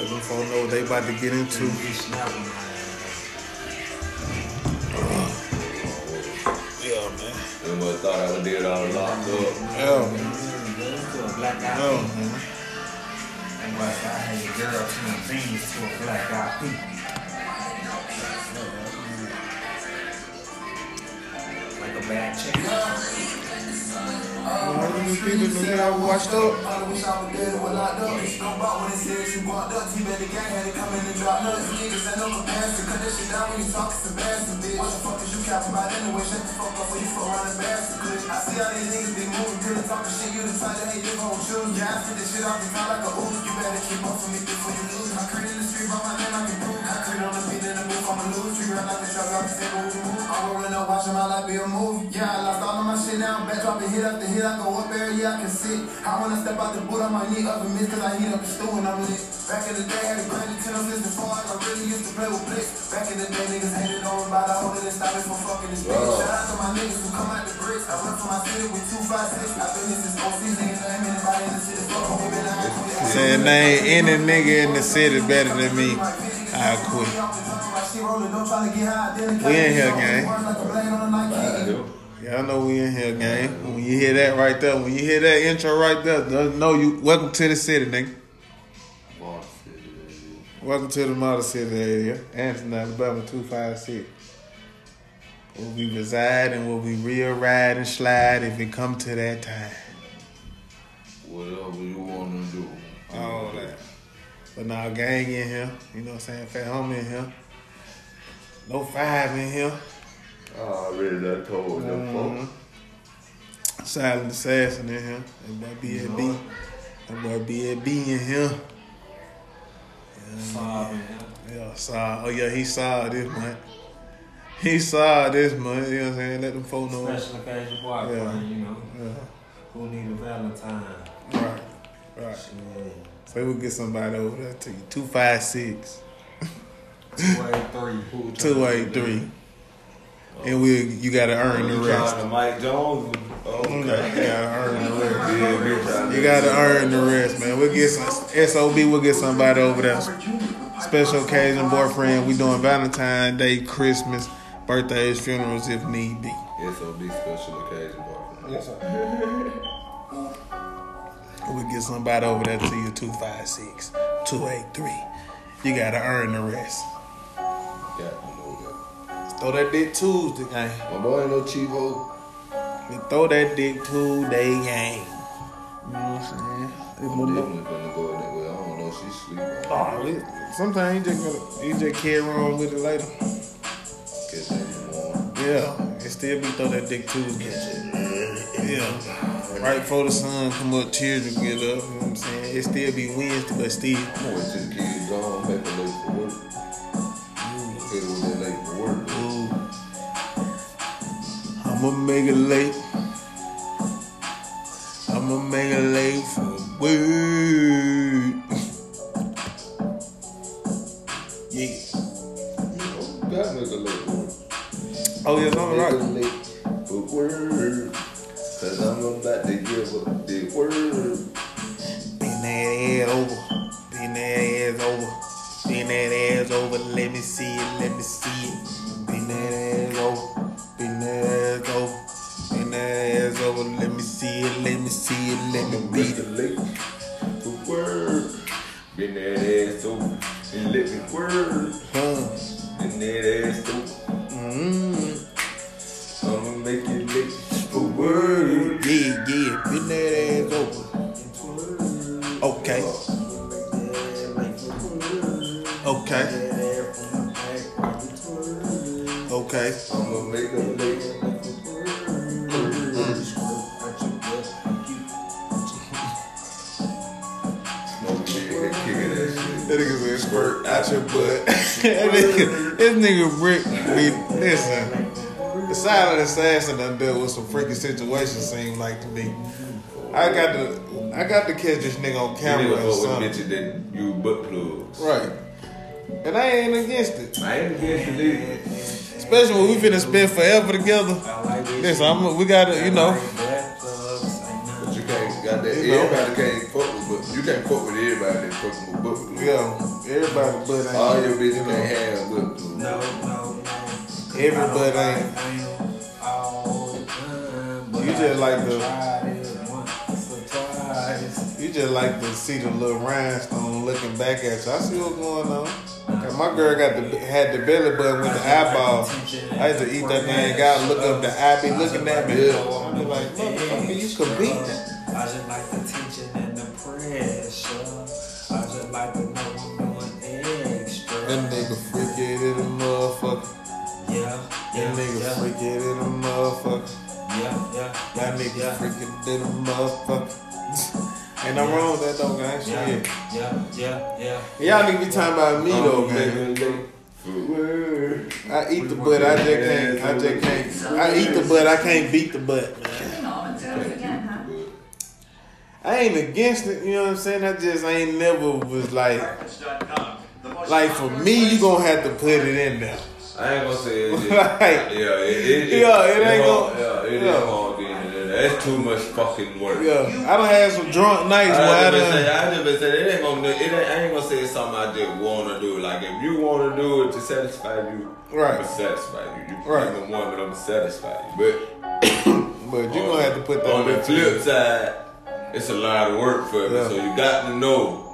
Let them folks know what they about to get into. Yeah, man. They must thought I would did all locked up. Yeah, man. Black Yeah, eye. man. And what I had a girl turn beans to a black eye people. Like a bad chick. All these people done got washed up. I wish I was dead locked up. Bitch, don't bought when it said she walked up. T-Bet the gang had to come in and drop nuts. Niggas ain't no comparison. Cut that shit down when you talk Sebastian, bitch. What the fuck is you capping about anyway? Shut the fuck up when you fuck around bastard. I see all these niggas be moving, really talking shit. You the type that hate live on children. Yeah, I spit this shit off the ground like a ooze. You better keep up for me before you lose. I create in the street by my name, I can prove. I on the beat in the move, I'ma lose. You run like a truck, I'm saying move, move. I'm rolling up, watching my life be a movie. Yeah, I lost all of my shit now. Back dropping hit after hit, I go up there, yeah, I can sit. I wanna step out the boot, I might need up and miss, cause I heat up the stew and I'm lit. Back in the day, had a granny 10 of this before, I really used to play with Blitz. Back in the day, niggas hated on by the whole and stop it from fucking this bitch. Shout out to my niggas who come out the bricks. I went from my city with 256. I've been this since 06, niggas ain't anybody in the city. Fuck on man, I ain't quit. Saying they ain't any nigga in the city better than me. I quit. We in here, gang. I. Y'all know we in here, gang. When you hear that right there, when you hear that intro right there, just know you welcome to the city, nigga. Boss City, baby. Welcome to the Model City area, Anniston, Alabama, 256. Where we reside and where we real ride and slide if it come to that time. Whatever you wanna do. All that. But now gang in here, you know what I'm saying? Fat homie in here. No five in here. Oh, I already done told them Mhm. folks. Silent assassin in here. And that boy B.A.B. That boy B.A.B. in here. Sob, man. Yeah, saw. Oh yeah, he saw this month. He saw this month. You know what I'm saying? Let them folk know. Special occasion boyfriend, Yeah. you know. Yeah. Who need a Valentine? Right. Right. Shit. So we'll get somebody over there to you. Two five six. 283. Two eight three. And we you gotta earn the rest. to Mike Jones? You Okay. gotta earn the rest. Yeah, bitch, I You gotta earn the rest, man. We'll get some SOB, we'll get somebody over there. Special occasion boyfriend. We doing Valentine's Day, Christmas, birthdays, funerals if need be. SOB special occasion boyfriend. Yes, sir. We'll get somebody over there to you 256 283. You gotta earn the rest. Got to know Throw that dick Tuesday, gang. My boy ain't no cheap hoe. We throw that dick Tuesday, gang. You know what I'm saying? I'm definitely finna go that way. I don't know if she's sleeping. Oh, sometimes you just gotta, you just carry on with it later. Yeah, it still be throw that dick Tuesday. Yeah, right before the sun come up, tears will get up. You know what I'm saying? It still be Wednesday, but still. I'm gonna the kids gone, make them late for work. Her when late for work. Ooh. I'ma make it late. I'ma make it late for work. Oh yeah, something right. for work. Cause I'm about to give up the word. Bend that ass over. Bend that ass over. Bend that ass over. Let me see it. Let me see it. Bend that ass over. Bend that ass over. Bend that ass over. Let me see it. Let me see it. Let me beat it. Silent assassin done dealt with some freaky situations. Seem like to me. I got to, I got to catch this nigga on camera or fuck with something. bitches that use butt plugs. Right. And I ain't against it. I ain't against it either. Especially when we finna spend forever together. I like this. Listen, I'm, we gotta, you know. But you can't, got that, You know. everybody can't fuck with, but you You can't fuck with everybody that fucking with butt glue. Yeah, everybody but ain't. All your bitches you can't have butt glue. No, no, no. Everybody ain't. You just like the- tried it once or twice. You just like to see the little rhinestone looking back at you. I see what's going on. 'Cause my girl got the had the belly button with the eyeball. I used to eat that thing out, look up the eye, be looking at me. I be like, motherfucker, you compete. I just like the tension and the pressure. I just like to know I'm doing extra. That nigga freaky than a motherfucker. Yeah, yeah, That nigga yeah, freaky than a motherfucker. Yeah, yeah, That nigga yeah, freaky than a motherfucker. Ain't no wrong with that though, guys. yeah, Shit. yeah, yeah, yeah. Y'all need to be talking about me though, Um, man. baby, I eat the butt, I just can't, I just can't. I eat the butt, I can't beat the butt, man. Hang on, do it again, huh? I ain't against it, you know what I'm saying? I just ain't never was like, like for me, you gonna have to put it in there. I ain't gonna say it. Is, Like- yeah, it, it, Yeah, it ain't gonna- Yeah, it is yeah. hard it in there. That's too much fucking work. Yeah, I done had some drunk nights where I I just been say. I just been say, it ain't gonna, it ain't, I ain't gonna say it's something I just wanna do. Like if you wanna do it to satisfy you, Right. I'ma satisfy you. You Right. the one that I'ma you. But But you gonna have to put that on the flip side, it's a lot of work for me. Yeah. So you got to know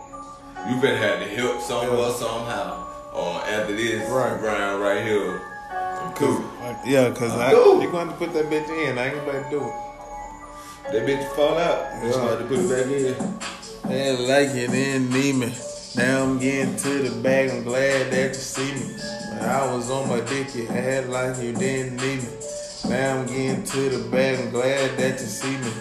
you better have to help somewhere Yeah. somehow. Or after this Right. round right here, I'm cool. Yeah, cause I, do. you gonna put that bitch in. I ain't gonna to do it. That bitch fall out. You just Yeah. to put it back in. I like it, didn't need me. Now I'm getting to the bag, I'm glad that you see me. When I was on my dick, you had like you didn't need me. Now I'm getting to the bag, I'm glad that you see me.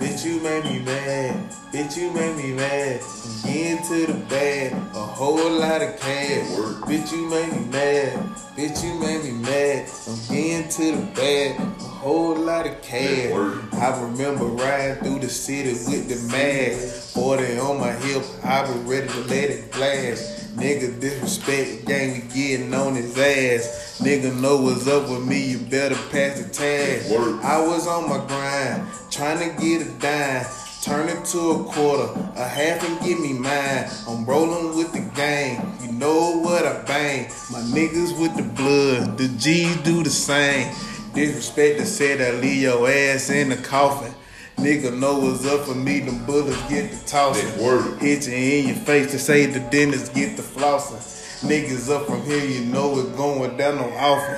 Bitch, you made me mad. Bitch, you made me mad. I'm getting to the bag, a whole lot of cash. Bitch, you made me mad. Bitch, you made me mad. I'm getting to the bag, a whole lot of cash. I remember riding through the city with the mag. 40 on my hip, I was ready to let it blast. Nigga disrespect, the gang, we getting on his ass. Nigga know what's up with me, you better pass the tag. I was on my grind, trying to get a dime. Turn it to a quarter, a half and give me mine. I'm rolling with the gang, you know what I bang. My niggas with the blood, the G's do the same. Disrespect to said I leave your ass in the coffin. Nigga know what's up for me, them bullets get the tossing. That. Hit you in your face to say the dentist get the flossing. Niggas up from here, you know it's going down on often.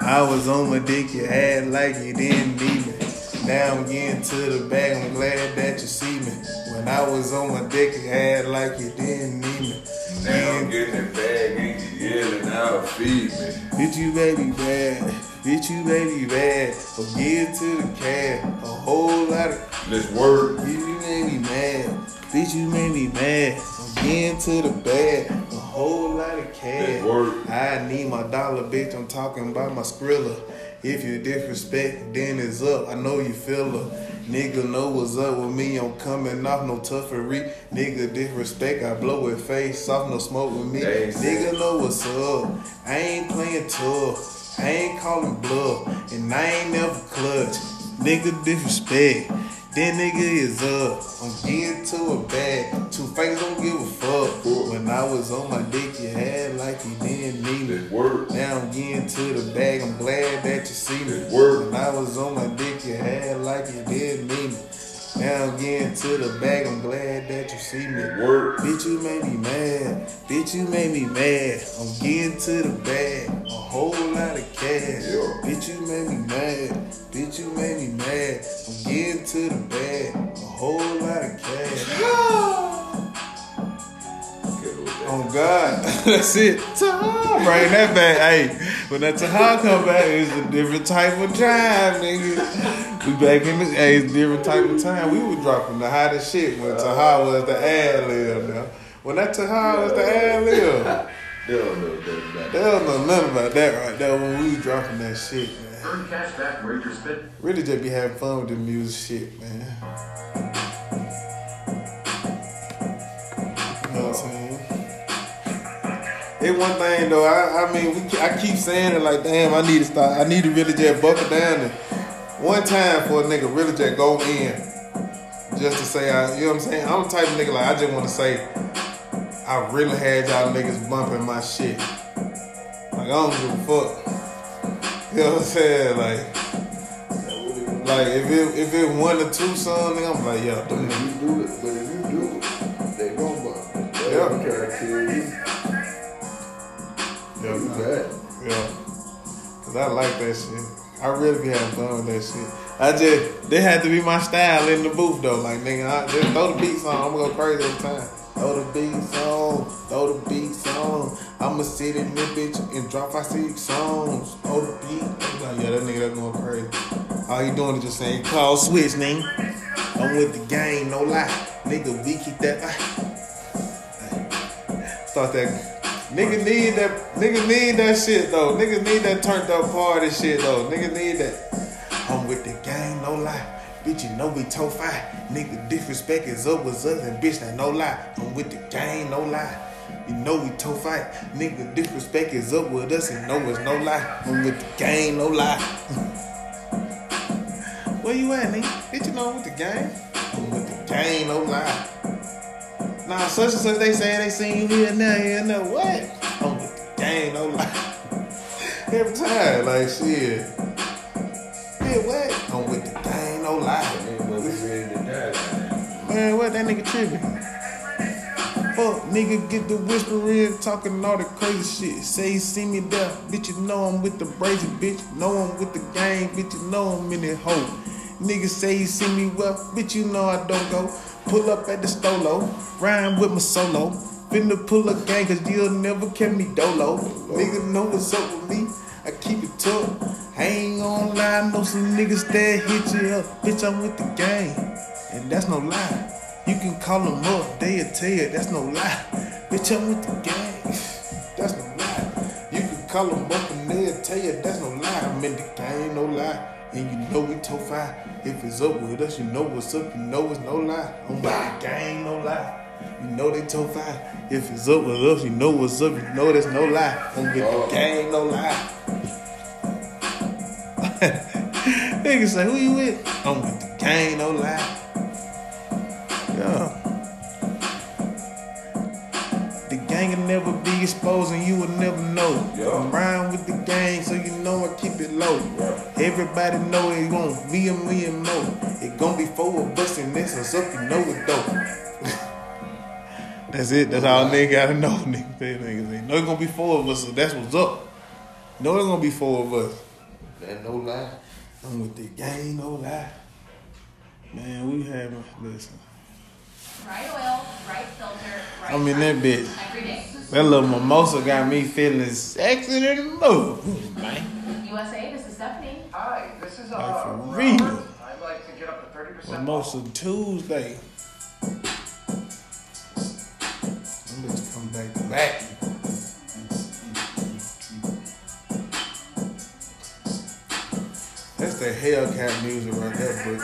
I was on my dick, you had like you didn't need me. Now I'm getting to the bag, I'm glad that you see me. When I was on my dick, you had like you didn't need me. Now I'm getting it bag, and you yelling out, feed me. Bitch, you baby bad. Bitch, you made baby bad. But get to the cab. A whole lot of Let's work. Bitch, you made me mad. Bitch, you made me mad. I'm getting to the bag. A whole lot of cash. Word. I need my dollar, bitch. I'm talking about my skrilla. If you disrespect, then it's up. I know you feel her. Nigga know what's up with me. I'm coming off no toughery. Nigga disrespect, I blow it face off. No smoke with me. Nigga know what's up. I ain't playing tough. I ain't calling bluff. And I ain't never clutch. Nigga disrespect. Then nigga is up. I'm getting to a bag. Two fingers don't give a fuck. When I was on my dick, you had like you didn't need work. Now I'm getting to the bag. I'm glad that you see me. Word. When I was on my dick, you had like you didn't need me. Now I'm getting to the bag. I'm glad that you see me. Work. Bitch, you made me mad. Bitch, you made me mad. I'm getting to the bag. A whole lot of cash. Yeah. Bitch, you made me mad. Bitch, you made me mad. I'm getting to the bag. A whole lot of cash. Okay, with that. Oh God, that's it. Taha, bring that back. Hey, when that Taha come back, it's a different type of time, nigga. We back in the hey, it's a different type of time. We were dropping the hottest shit when Taha was the ad lib. Now, when that Taha was the ad lib, They don't know that about they don't know nothing about that right there when we was dropping that shit, man. Earn cash back, rate your spit. Really just be having fun with the music shit, man. It's one thing though. I, I mean, we, I keep saying it like, damn, I need to start. I need to really just buckle down and one time for a nigga really just go in, just to say, I, you know what I'm saying? I'm the type of nigga like I just want to say, I really had y'all niggas bumping my shit. Like I don't give a fuck. You know what I'm saying? Like, like if it if it one or two nigga, I'm like, yeah, But if you do it, but if you do it, they gon' bump. Yeah. don't Bad. Yeah. Cause I like that shit. I really be having fun with that shit. I just they had to be my style in the booth though. Like nigga, I just throw the beats on, I'm gonna go crazy every time. Throw the beats on, throw the beats on. I'ma sit in this bitch and drop five six songs. Throw the beat. Like, yeah, that nigga that going crazy. All you doing is just saying, call switch, nigga. I'm with the game, no lie. Nigga, we keep that. Ah. Start that. Nigga need that. Nigga need that shit though. Niggas need that turned up party shit though. Nigga need that. I'm with the gang, no lie. Bitch, you know we toe five. Nigga, disrespect is up with us and bitch, that no lie. I'm with the gang, no lie. You know we toe fight. Nigga, disrespect is up with us and no it's no lie. I'm with the gang, no lie. Where you at, nigga? Bitch, you know I'm with the gang. I'm with the gang, no lie. Nah, such and such they say they seen you here and there, here and there. What? I'm with the gang, no lie. Every time, like shit. Yeah, what? I'm with the gang, no lie. Nigga must be ready to die. Man, what that nigga tripping? Fuck, nigga, get the whisper in, talking all the crazy shit. Say you see me there, bitch, you know I'm with the brazy bitch. Know I'm with the gang, bitch, you know I'm in that hole. Nigga say you see me well, bitch, you know I don't go. Pull up at the stolo, rhyme with my solo. Finna pull a gang, cause you'll never catch me dolo. Nigga know what's up with me, I keep it tough. I ain't gonna lie, know some niggas that hit you up. Bitch, I'm with the gang, and that's no lie. You can call them up, they'll tell you that's no lie. Bitch, I'm with the gang, that's no lie. You can call them up and they'll tell you that's no lie. I'm in the gang, no lie. And you know we toe five. If it's up with us, you know what's up, you know it's no lie. I'm with the gang, no lie. You know they toe five. If it's up with us, you know what's up, you know there's no lie. I'm with the gang, no lie. Niggas say, who you with? I'm with the gang, no lie. Yeah. Gang will never be exposed and you will never know. Yeah. I'm riding with the gang, so you know I keep it low. Everybody know it gon' be a million more. It gon' be four of us and this is up, you know it dope. that's it. That's all nigga gotta know. Nigga, They niggas ain't know it gonna be four of us, so that's what's up. Know it gonna be four of us. That no lie. I'm with the gang, no lie. Man, we having listen. Right oil, right filter, right I'm in that bitch. Every day. That little mimosa got me feeling sexy in the mood, man. USA, this is Stephanie. Hi, this is uh, Like for real. I'd like to get up to 30% Mimosa off. Tuesday. Them bitches come back to back. That's the Hellcat music right there, but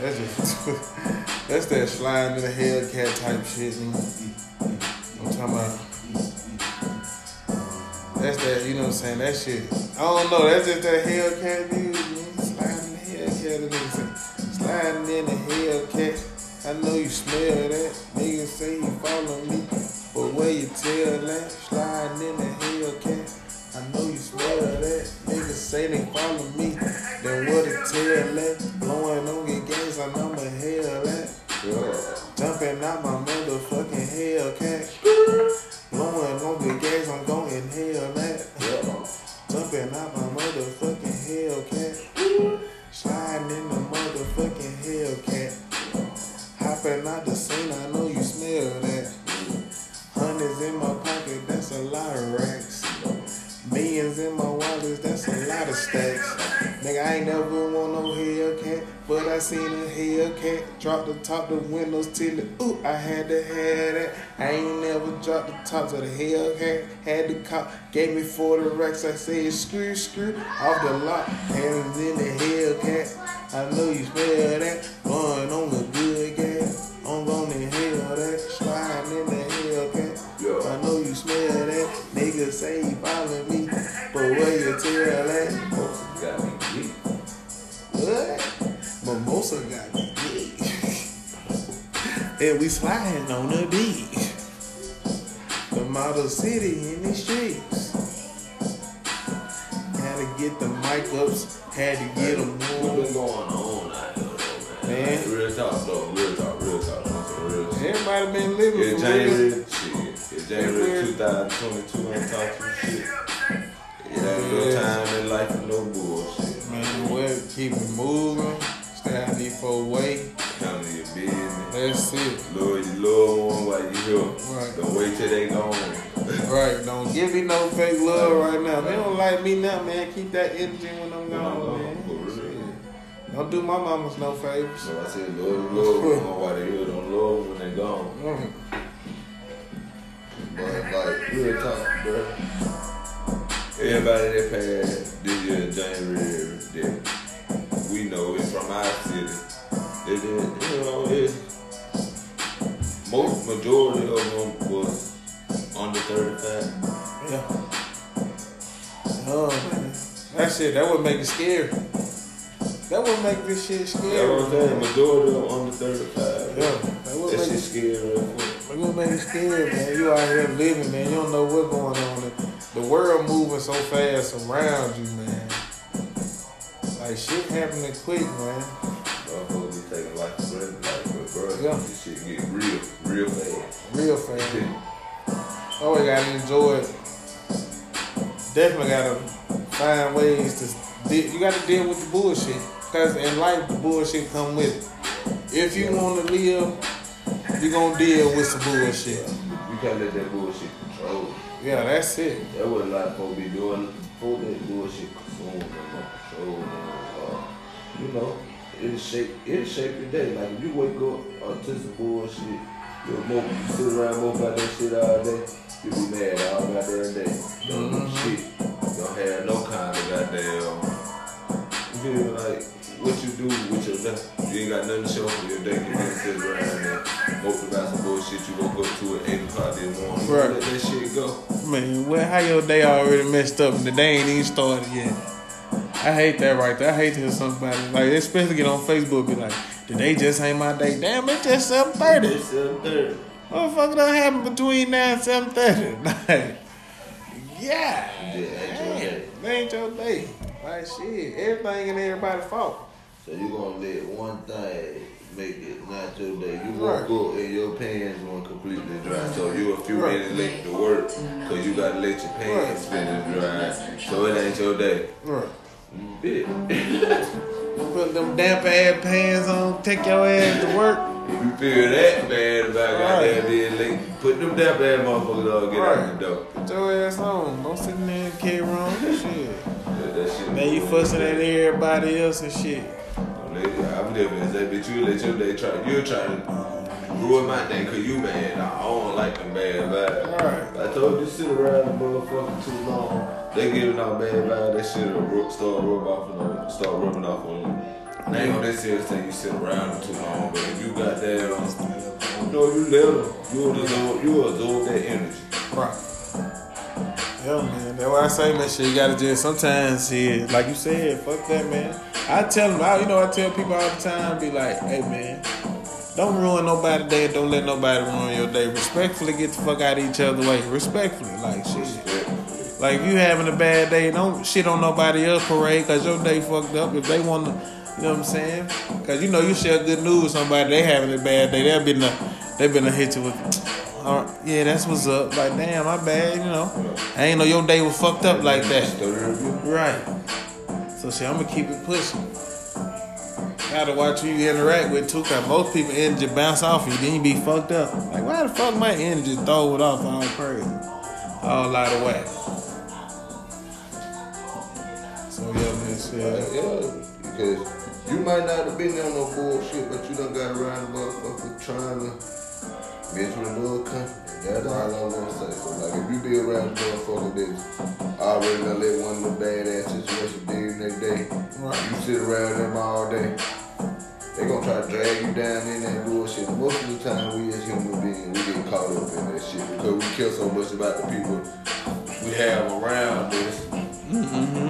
that's just that's that slime in the Hellcat type shit. I'm talking about. That's that, you know what I'm saying? That shit. I don't know. That's just that Hellcat music, man. Sliding in the Hellcat. Nigga say, sliding in the Hellcat. I know you smell that. Niggas say you follow me. But where you tell that? Sliding in the Hellcat. I know you smell that. Niggas say they follow me. Then what it tell that? Blowing on your gas, I know Out my Drop the top, the windows till ooh, I had to have that. I ain't never dropped the tops of the Hellcat. Had the cop, gave me 40 racks. I said, screw, screw, off the lot. Hands in the hell Hellcat. I know you smell that. Going on the good gas. I'm gonna inhale that. Sliding in the Hellcat. Yeah. I know you smell that. Niggas say you follow me, but where you tell that? Folks got me. What? Mimosa got me. Geek. we sliding on the beach. The model city in the streets. Had to get the mic ups, had to get them What's moving. been going on out here, though, man? Man. Real talk, though. Real talk, real talk. real shit. Everybody been living Yeah, January, real. shit. Yeah, January 2022, ain't talking shit. It ain't no time in life for no bullshit. Man, well, keep it moving. Stay out of these four way. Your business. That's it. Love your loved one while you here. Right. Don't wait till they gone. Right, don't give me no fake love right now. They don't like me now, man. Keep that energy when I'm gone, man. for real. Don't do my mamas no favors. So I said, love your loved one while they here. Don't love when they gone. Mm. But like, real talk, bro. Everybody that passed this year, January, that we know is from our city. It, it, you know, it, most majority of them was under 35. Yeah. Oh. That shit, that would make it scary. That would make this shit scary. What I'm saying? Majority of them under 35. Yeah, that would That make shit it scary real quick. It gonna make it scary, man. You out here living, man. You don't know what's going on. The world moving so fast around you, man. Like shit happening quick, man. Motherfuckers be taking life for granted, like, but bro, Yeah. this shit get real, real fast. Real fast. Oh, Always gotta enjoy it. Definitely gotta find ways to. De- you gotta deal with the bullshit, cause in life the bullshit come with it. If you wanna live, you gonna deal with some bullshit. You can't let that bullshit control. Yeah, that's it. That's what a lot of folks be doing. Folks that bullshit consume them or control you know, it'll shape, it'll shape your day. Like if you wake up to some bullshit, you'll mope, you sit around mope about that shit all day, you'll be mad all goddamn day. Don't do mm-hmm. shit. Don't have no kind of goddamn. You feel me? Like what you do with your day. You ain't got nothing to show for your day. You just sit around and mope about some bullshit. You woke up to at 8 o'clock this morning. You Right. Let that shit go. Man, well, how your day already messed up and the day ain't even started yet? I hate that right there. I hate to hear somebody like, especially get on Facebook, be like, "Today just ain't my day." Damn, it's just seven thirty. It's 7:30. What the fuck done happened between now and seven thirty? Like, yeah, Yeah, ain't your day. that ain't your day. Like shit, everything and everybody's fault. So you gonna let one thing make it not your day. You Right. woke up and your pants going completely dry. So you a few Right. minutes late to work because you gotta let your pants finish dry. So it ain't your day. Right. Mm, bitch. Put them damp ass pants on, take your ass to work. If you feel that bad about Right. goddamn being late, put them damn bad motherfuckers on, get Right. out the door. Put your ass on. Don't sit in there and carry wrong shit. That, that shit. Now you fussing at everybody else and shit. I'm living as that bitch. You let your day try. You try to ruin my day because you mad. Nah, I don't like them bad vibes. Right. I told you sit around the motherfucker too long. They giving out bad vibes. That shit will start rubbing off on them. Start rubbing off on them. I ain't gonna necessarily say you sit around them too long, but if you got that, um, you know, you let them. You absorb, you absorb that energy. Right. Man. That's why I say, man, shit, you gotta just sometimes, shit, like you said, fuck that, man. I tell them, I, you know, I tell people all the time, be like, hey, man, don't ruin nobody's day. Don't let nobody ruin your day. Respectfully, get the fuck out of each other's way. Respectfully, like shit. Like if you having a bad day, don't shit on nobody else parade because your day fucked up. If they want to, you know what I'm saying? Because you know you share good news with somebody, they having a bad day. They've been a, they been a hit you with, right, yeah, that's what's up. Like damn, my bad, you know. I ain't know your day was fucked up like that. Right. So see, I'm gonna keep it pushing. Gotta watch who you interact with too, cause most people energy bounce off you, then you be fucked up. Like why the fuck my energy throw it off all crazy, all out of whack. So yeah, Like, shit. yeah, because you might not have been on no bullshit, but you done got around the motherfucker trying to mess with another company. That's all I'm gonna say. So like, if you be around the motherfucker that's already done let one of the badass situations be in their day, Right. you sit around them all day. They gonna try to drag you down in that bullshit. Most of the time, we as human beings, we get caught up in that shit because we care so much about the people we have around us. Mm-hmm.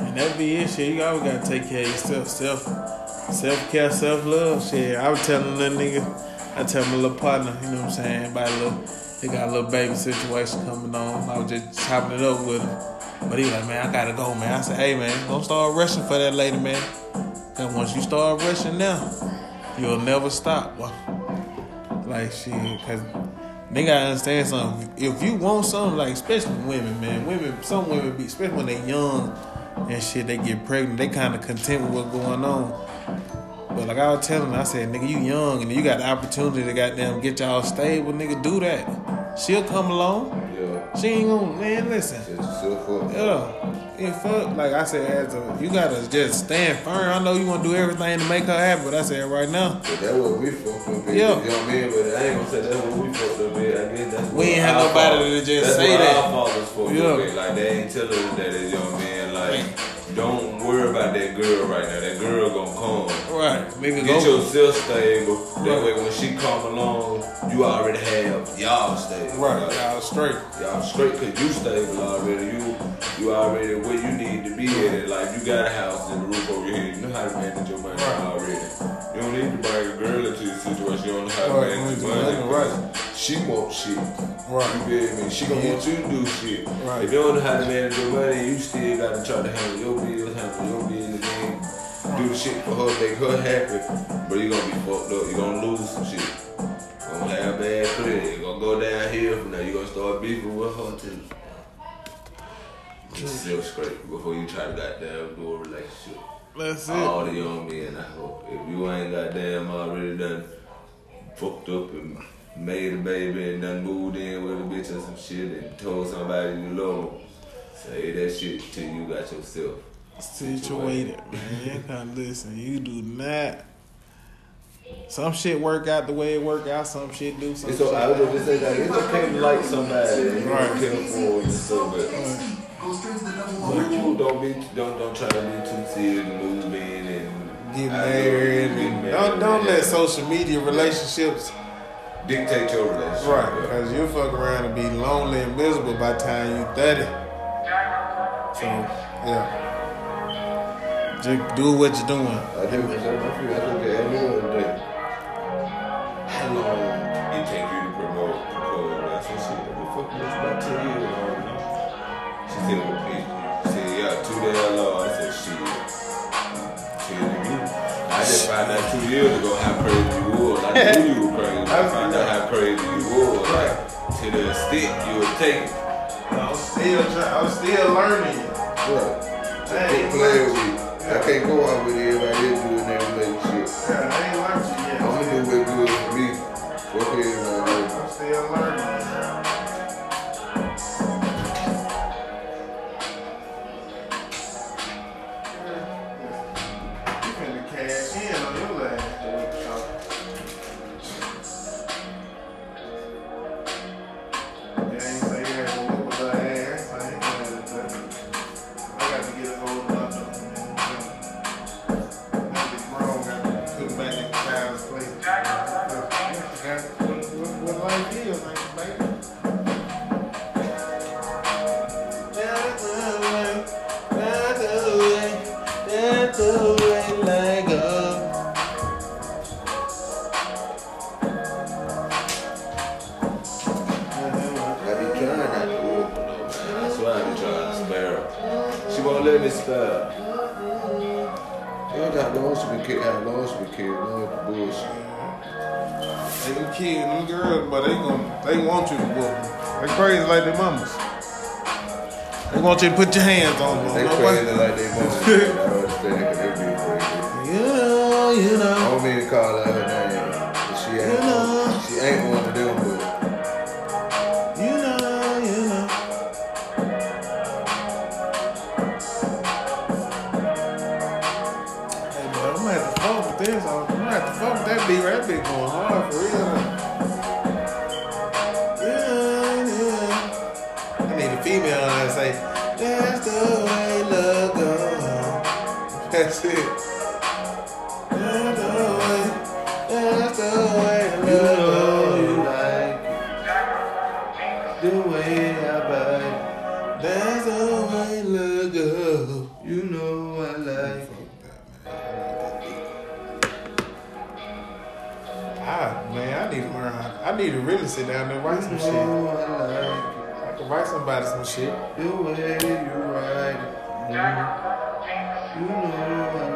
And that be it, shit. You always gotta take care of yourself, self Self care, self love. Shit, I was telling that nigga, I tell my little partner, you know what I'm saying, a little, he got a little baby situation coming on. I was just chopping it up with him. But he like, man, I gotta go, man. I said, hey, man, don't start rushing for that lady, man. And once you start rushing now, you'll never stop. Like, shit, because they gotta understand something. If you want something, like, especially women, man, women, some women, be, especially when they young and shit, they get pregnant, they kind of content with what's going on. But like I was telling her, I said, nigga, you young and you got the opportunity to goddamn get y'all stable, nigga, do that. She'll come along. Yeah. She ain't gonna, man, listen. Just self up. Yeah. And fuck, like I said, as a, you gotta just stand firm. I know you wanna do everything to make her happy, but I said right now, But that's what we fucked up with. Yeah. You know what I mean? But I ain't gonna say that's what we fucked up with. I guess that's We ain't our nobody fault- to just that's say what that. Our fathers fucked Yeah. up with. Like they ain't tell us that as young men. Like don't worry about that girl right now. That girl gonna come. right, nigga, Get go. yourself stable. That Right. way, when she come along, you already have y'all stable. Right, Like, y'all straight. Y'all straight cause you stable already. You you already where you need to be at. Like you got a house and a roof over your head. You know how to manage your money Right. already. You don't need to bring a girl into the situation. You don't know how to Right, manage your money. money, She wants shit. Right. You feel me? She gonna Yeah. want you to do shit. Right. If you don't know how to manage your money, you still gotta try to handle your bills, handle your business, and do the shit for her, make her happy. But you gonna be fucked up. You gonna lose some shit. Gonna have bad credit. You gonna go downhill from now. You gonna start beefing with her too. Just self scrape before you try to goddamn do a relationship. That's it. All the young men, I hope. If you ain't goddamn already done fucked up and made a baby and done moved in with a bitch or some shit and told somebody you love them, say that shit till you got yourself. Situated, man. Now listen, you do not. Some shit work out the way it work out. Some shit do. Some It's shit. so, I was just say that it's okay to like somebody and Right. right. care for and stuff, but Go straight the number you don't be don't don't try to be too serious and move in and Get married. know, get and- married Don't don't and let social media relationships dictate your relationship. right because you fuck around and be lonely and miserable by the time you thirty. So yeah, just do what you're doing. I do. I feel I look at every other day. How long it take you to promote propose? I said, shit, we fucking this about two years long, you know? She said, well, bitch, she said, yeah, two damn long. I said, shit. Shit, you. I just found out two years ago how crazy you was. I knew you were crazy. I found out how crazy you was. Like, to the extent you were taking. I'm still trying. I'm still learning. Right. Hey, Quit playing with me. I can't go out with everybody else doing that relationship. Yeah, I ain't learned you yet. I'm gonna do what's good for me. Fuck everybody else. I'm still learning. Let me spare her. She don't got she been kicked out, long she been kicked, long bullshit. They them kids, them girls, but they gon' they want you to them. They crazy like their mamas. They want you to put your hands on them. They crazy like they mama. I understand cause they be crazy. You know, you I know. don't mean to call her and write some shit. I can write somebody some shit. The way you ride it. You know I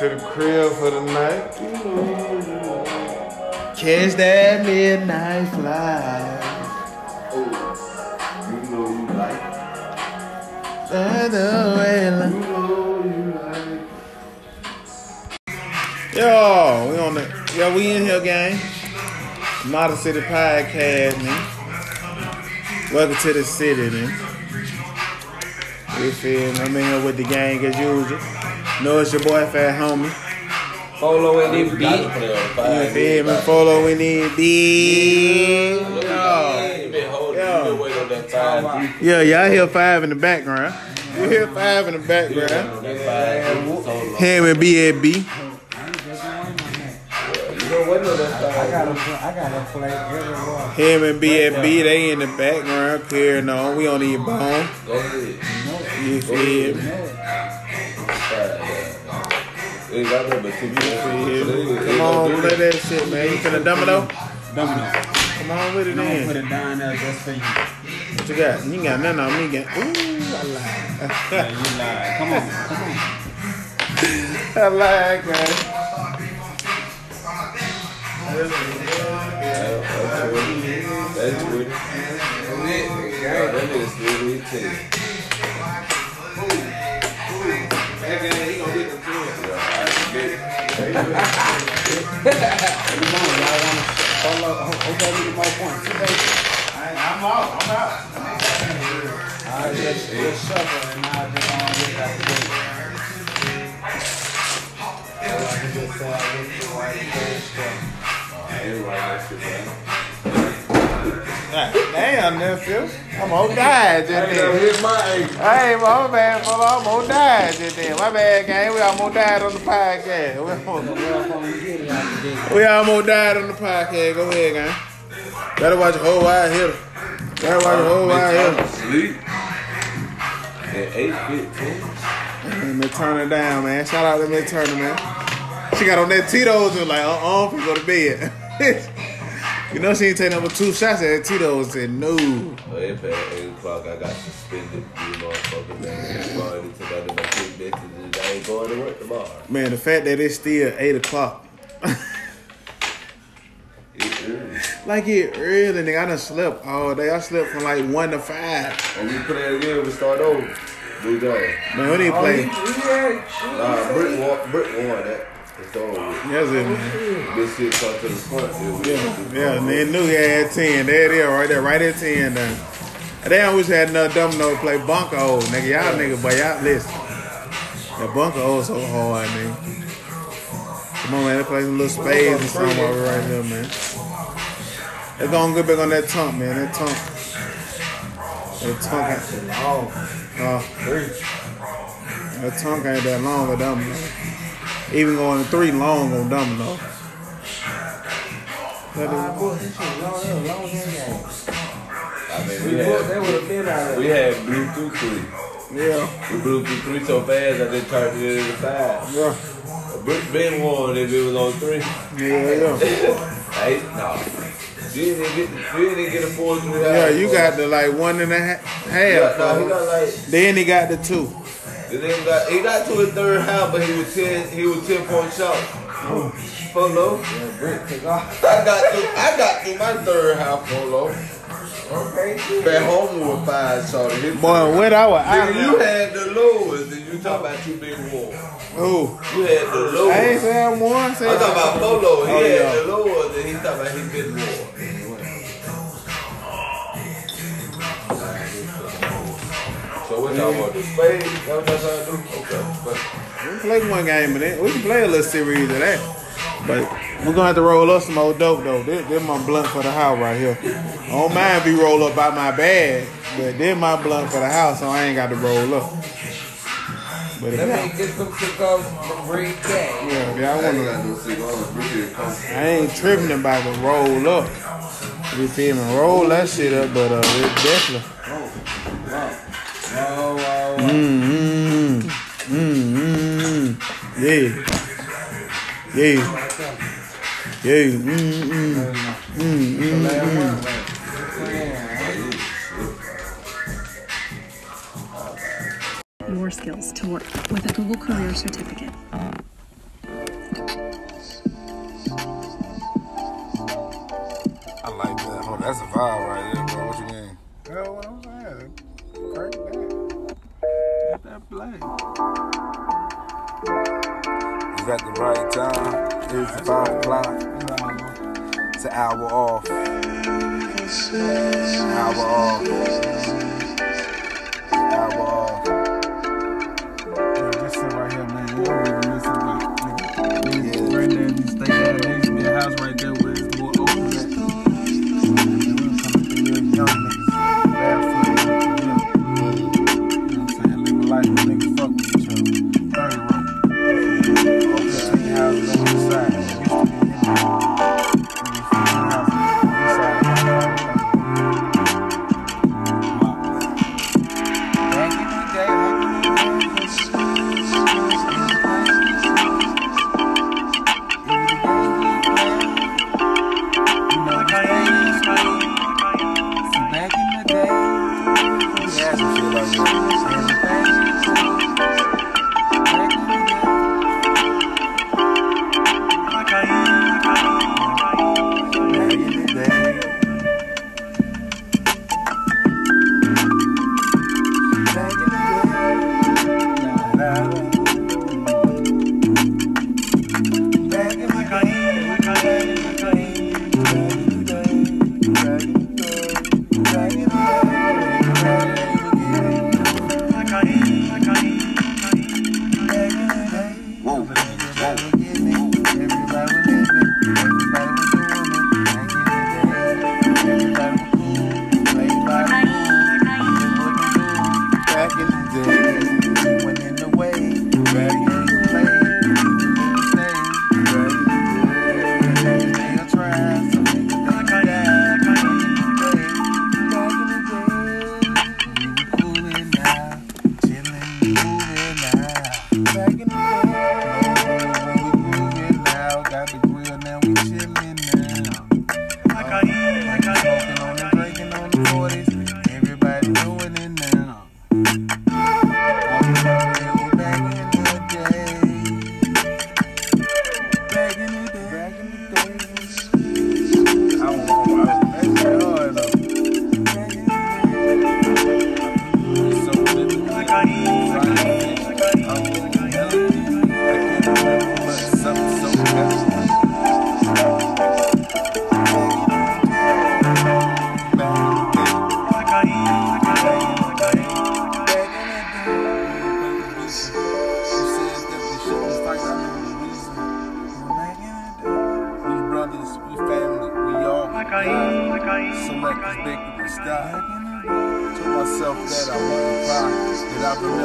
to the crib for the night. You know you like it. Catch that midnight fly. Oh, you know you like it. Other way. You know you like. Yo, we on the yo, we in here, gang. Model City Podcast, man. Welcome to the city, man. You feel me? I'm in here with the gang as usual. Know it's your boy Fat Homie. Polo in this beat. You feel me? Follow we need big. Yo. Yeah, y'all hear five in the background. You hear five in the background. Him and BAB. I gotta, I gotta play everywhere. Him and BAB, they in the background carrying on. We on the bone. You feel me? Come on, play that shit, man. You finna domino? Domino. Come on with it, man. Put a dime there just for you. What you got? You got nothing on me again. Ooh, I lied. yeah, you lied. Come on, come on. I lied, man. That's good. That's good. Yeah, that nigga still need I'm out. I'm out. I'll just, just shuffle and I'll just um, get it. So I just say I look the right God Damn, nephew. I'm gonna die just then. Hit my ankle. Hey, my bad, fella. I'm gonna die just then. My bad, gang. We almost died on the podcast. We almost, Well, when get it out the we almost died on the podcast. Go ahead, gang. Better watch a whole wide hitter. Better watch the whole wide hitter. Sleep. At 8.15. And they turn it down, man. Shout out to Miss Turner, man. She got on that Tito's and like, uh-uh, we go to bed. you know she ain't take number two shots at Tito's and said, no. Oh, it past 8 o'clock. I got suspended. You motherfuckers. I responded to that in my quick messages. I ain't going to work tomorrow. Man, the fact that it's still 8 o'clock. Like it really, nigga. I done slept all day. I slept from like 1 to 5. And we play again, we start over. Good job. Man, we didn't play. Nah, Brick won, Brick won that. Over. That's it, man. This shit come to the front. Yeah, yeah, and they knew he had 10. There it is, right there, right at 10 then. They always had another domino to play bunker old, nigga. Y'all nigga, but y'all listen. That bunker old so hard, man. Come on, man, let's play some little spades and something we're right here, man. Let's go and get back on that tongue, man. That tongue. That tongue ain't, Oh, uh, that tongue ain't that long a domino. Even going three long on domino. Let I mean, we had, we had Bluetooth three. Yeah, We Bluetooth three so fast I just turned it into five. yeah, Brick been won if it was on three. yeah, yeah. Hey, no. You didn't get, you didn't get a four three. Yeah, you got the like one and a half. Yeah, half no, he got like then he got the two. He didn't got he got to his third half, but he was ten he was ten point short. Polo. I got to I got to my third half polo. Okay. Back home with five short. Boy, what I was Nigga, you had the lowest, and you talk about you big war. Who? You had the lowest. I ain't saying one. I I'm talking about Polo. He Oh, had yeah. the lowest, and he talking about his big war. So what y'all want to spade? What y'all trying to do? Okay. we can play one game of that. We can play a little series of that. But We're gonna have to roll up some old dope though. This, this my blunt for the house right here. I don't mind be roll up by my bag, but this my blunt for the house, so I ain't got to roll up. But if Let y'all, me get some cigars from Red Cat. yeah, if y'all I wanna, got no cigars. Really. I ain't tripping about to roll up. You feel me? Roll that shit up, but uh, it definitely. Wow, wow, wow. Mm, mm, mm, mm. Yeah. Yeah. Yeah. Mm, mm, mm, mm, mm. your skills to work with a Google Career Certificate. I like that. Oh, that's a vibe right there, bro. What you mean? That's what I'm saying. Crank that play. It's at the right time. It's five o'clock. It's an hour off. Hour off. Hour off.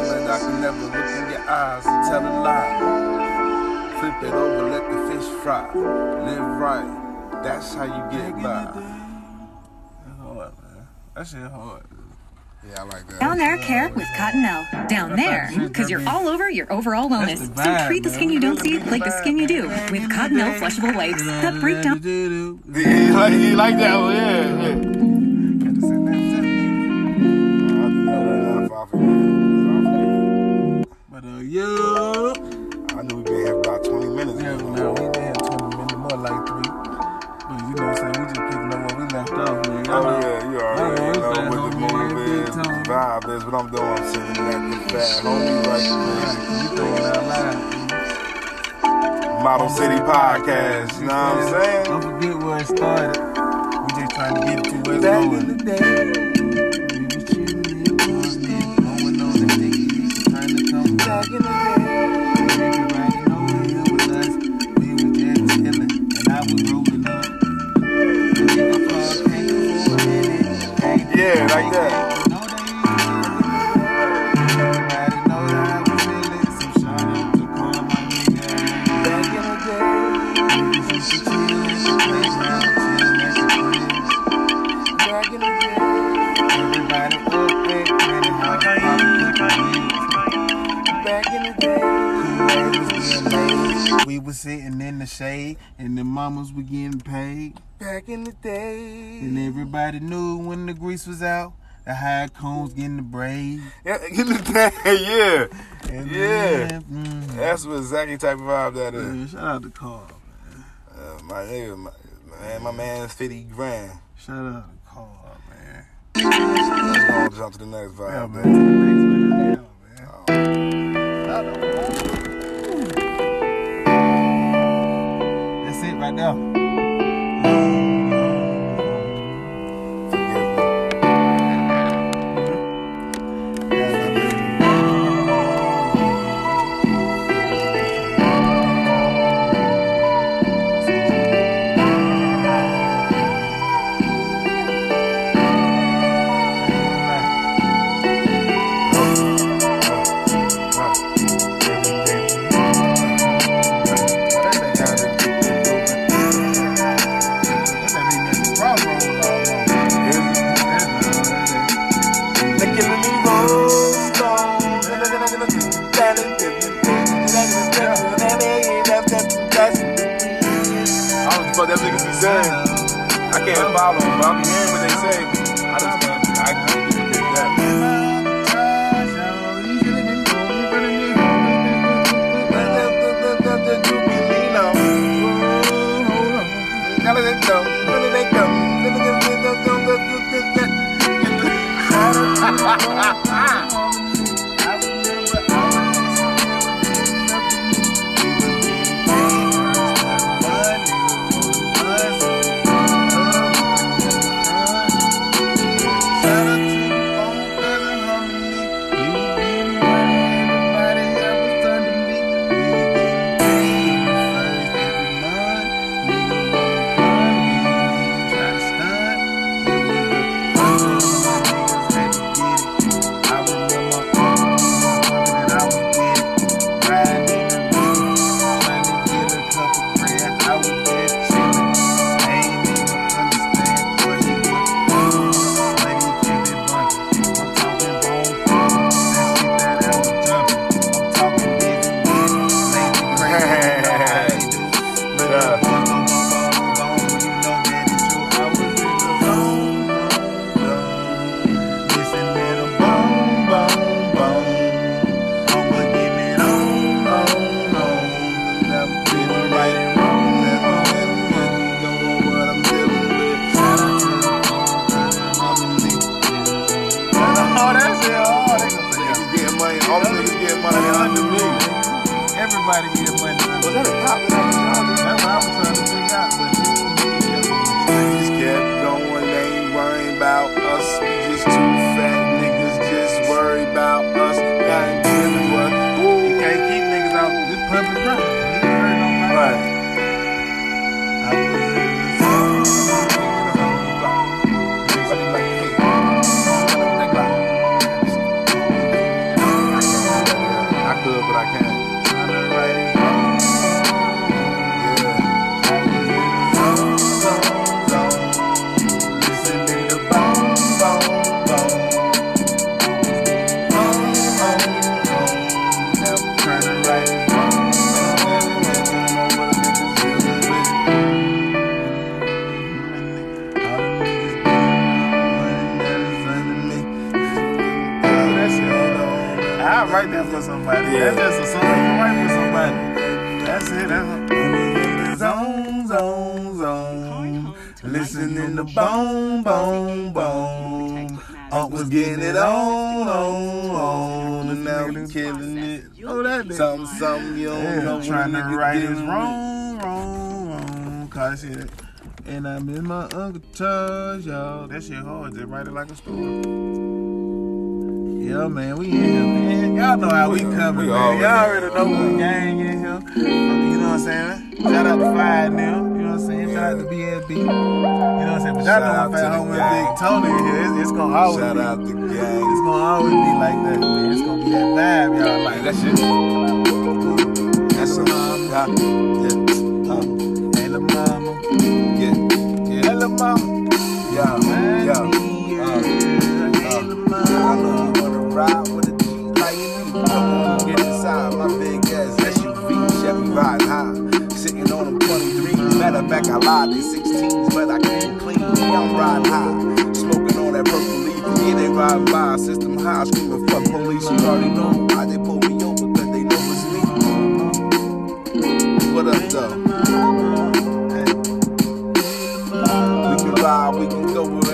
That I remember that I could never look in your eyes and tell a lie. Flip it over, let the fish fry. Live right, that's how you get by. That's hard, man. That shit hard. Yeah, I like that. Down there, care with Cottonelle. Down there, because you're all over your overall wellness. That's the So treat the skin man. you don't see like the skin you do with Cottonelle flushable wipes that break down. He like, he like that one, yeah. yeah. But uh, yo, I knew we been here about 20 minutes. yeah, no, we been here 20 minutes, more like three. But you know what I'm saying? We just picking up where we left off, man. Oh, know- yeah, you already know know what the homie, is, the vibe is, what I'm doing. I'm sitting at the fat homie right man. You thinking out loud. Model City Podcast, you know what I'm saying? Don't forget where it started. We just trying to get to where it's going. Come back We was sitting in the shade, and the mamas were getting paid. Back in the day. And everybody knew when the grease was out, the high cones getting the braid. Yeah, in the day, yeah. And yeah. Then, mm-hmm. That's what exactly type of vibe that is. Yeah, shout out to Carl, man. Uh, my nigga, my, man, my 50 grand. Shout out to Carl, man. Let's go on to the next vibe, yeah, man. man. just write it like a story. Yeah, man, we in here, man. Y'all know how we coming, man. Y'all already know we gang in here. You know what I'm saying? Shout out to Five now. You know what I'm saying? Shout out to BSB. You know what I'm saying? But y'all know my fat homie Big Tony in here. It's, it's gonna always Shout be. out to gang. It's gonna always be like that, man. It's gonna be that vibe, y'all like. That shit. That's a mom, yeah. Yeah. Uh, hey, la mama. Yeah. Yeah. Hey, la mama. Yeah, man. Yeah. Ride with a G like me. Come on, get inside my big ass SUV, Chevy ride high. Sitting on them 23s. Matter of fact, I lied, they 16s, but I came clean. Yeah, I'm riding high. Smoking on that purple leaf. Yeah, they riding by. System high, screaming, fuck police. You already know why they pull me over, cause they know it's me. What up, though? Hey. We can ride, we can go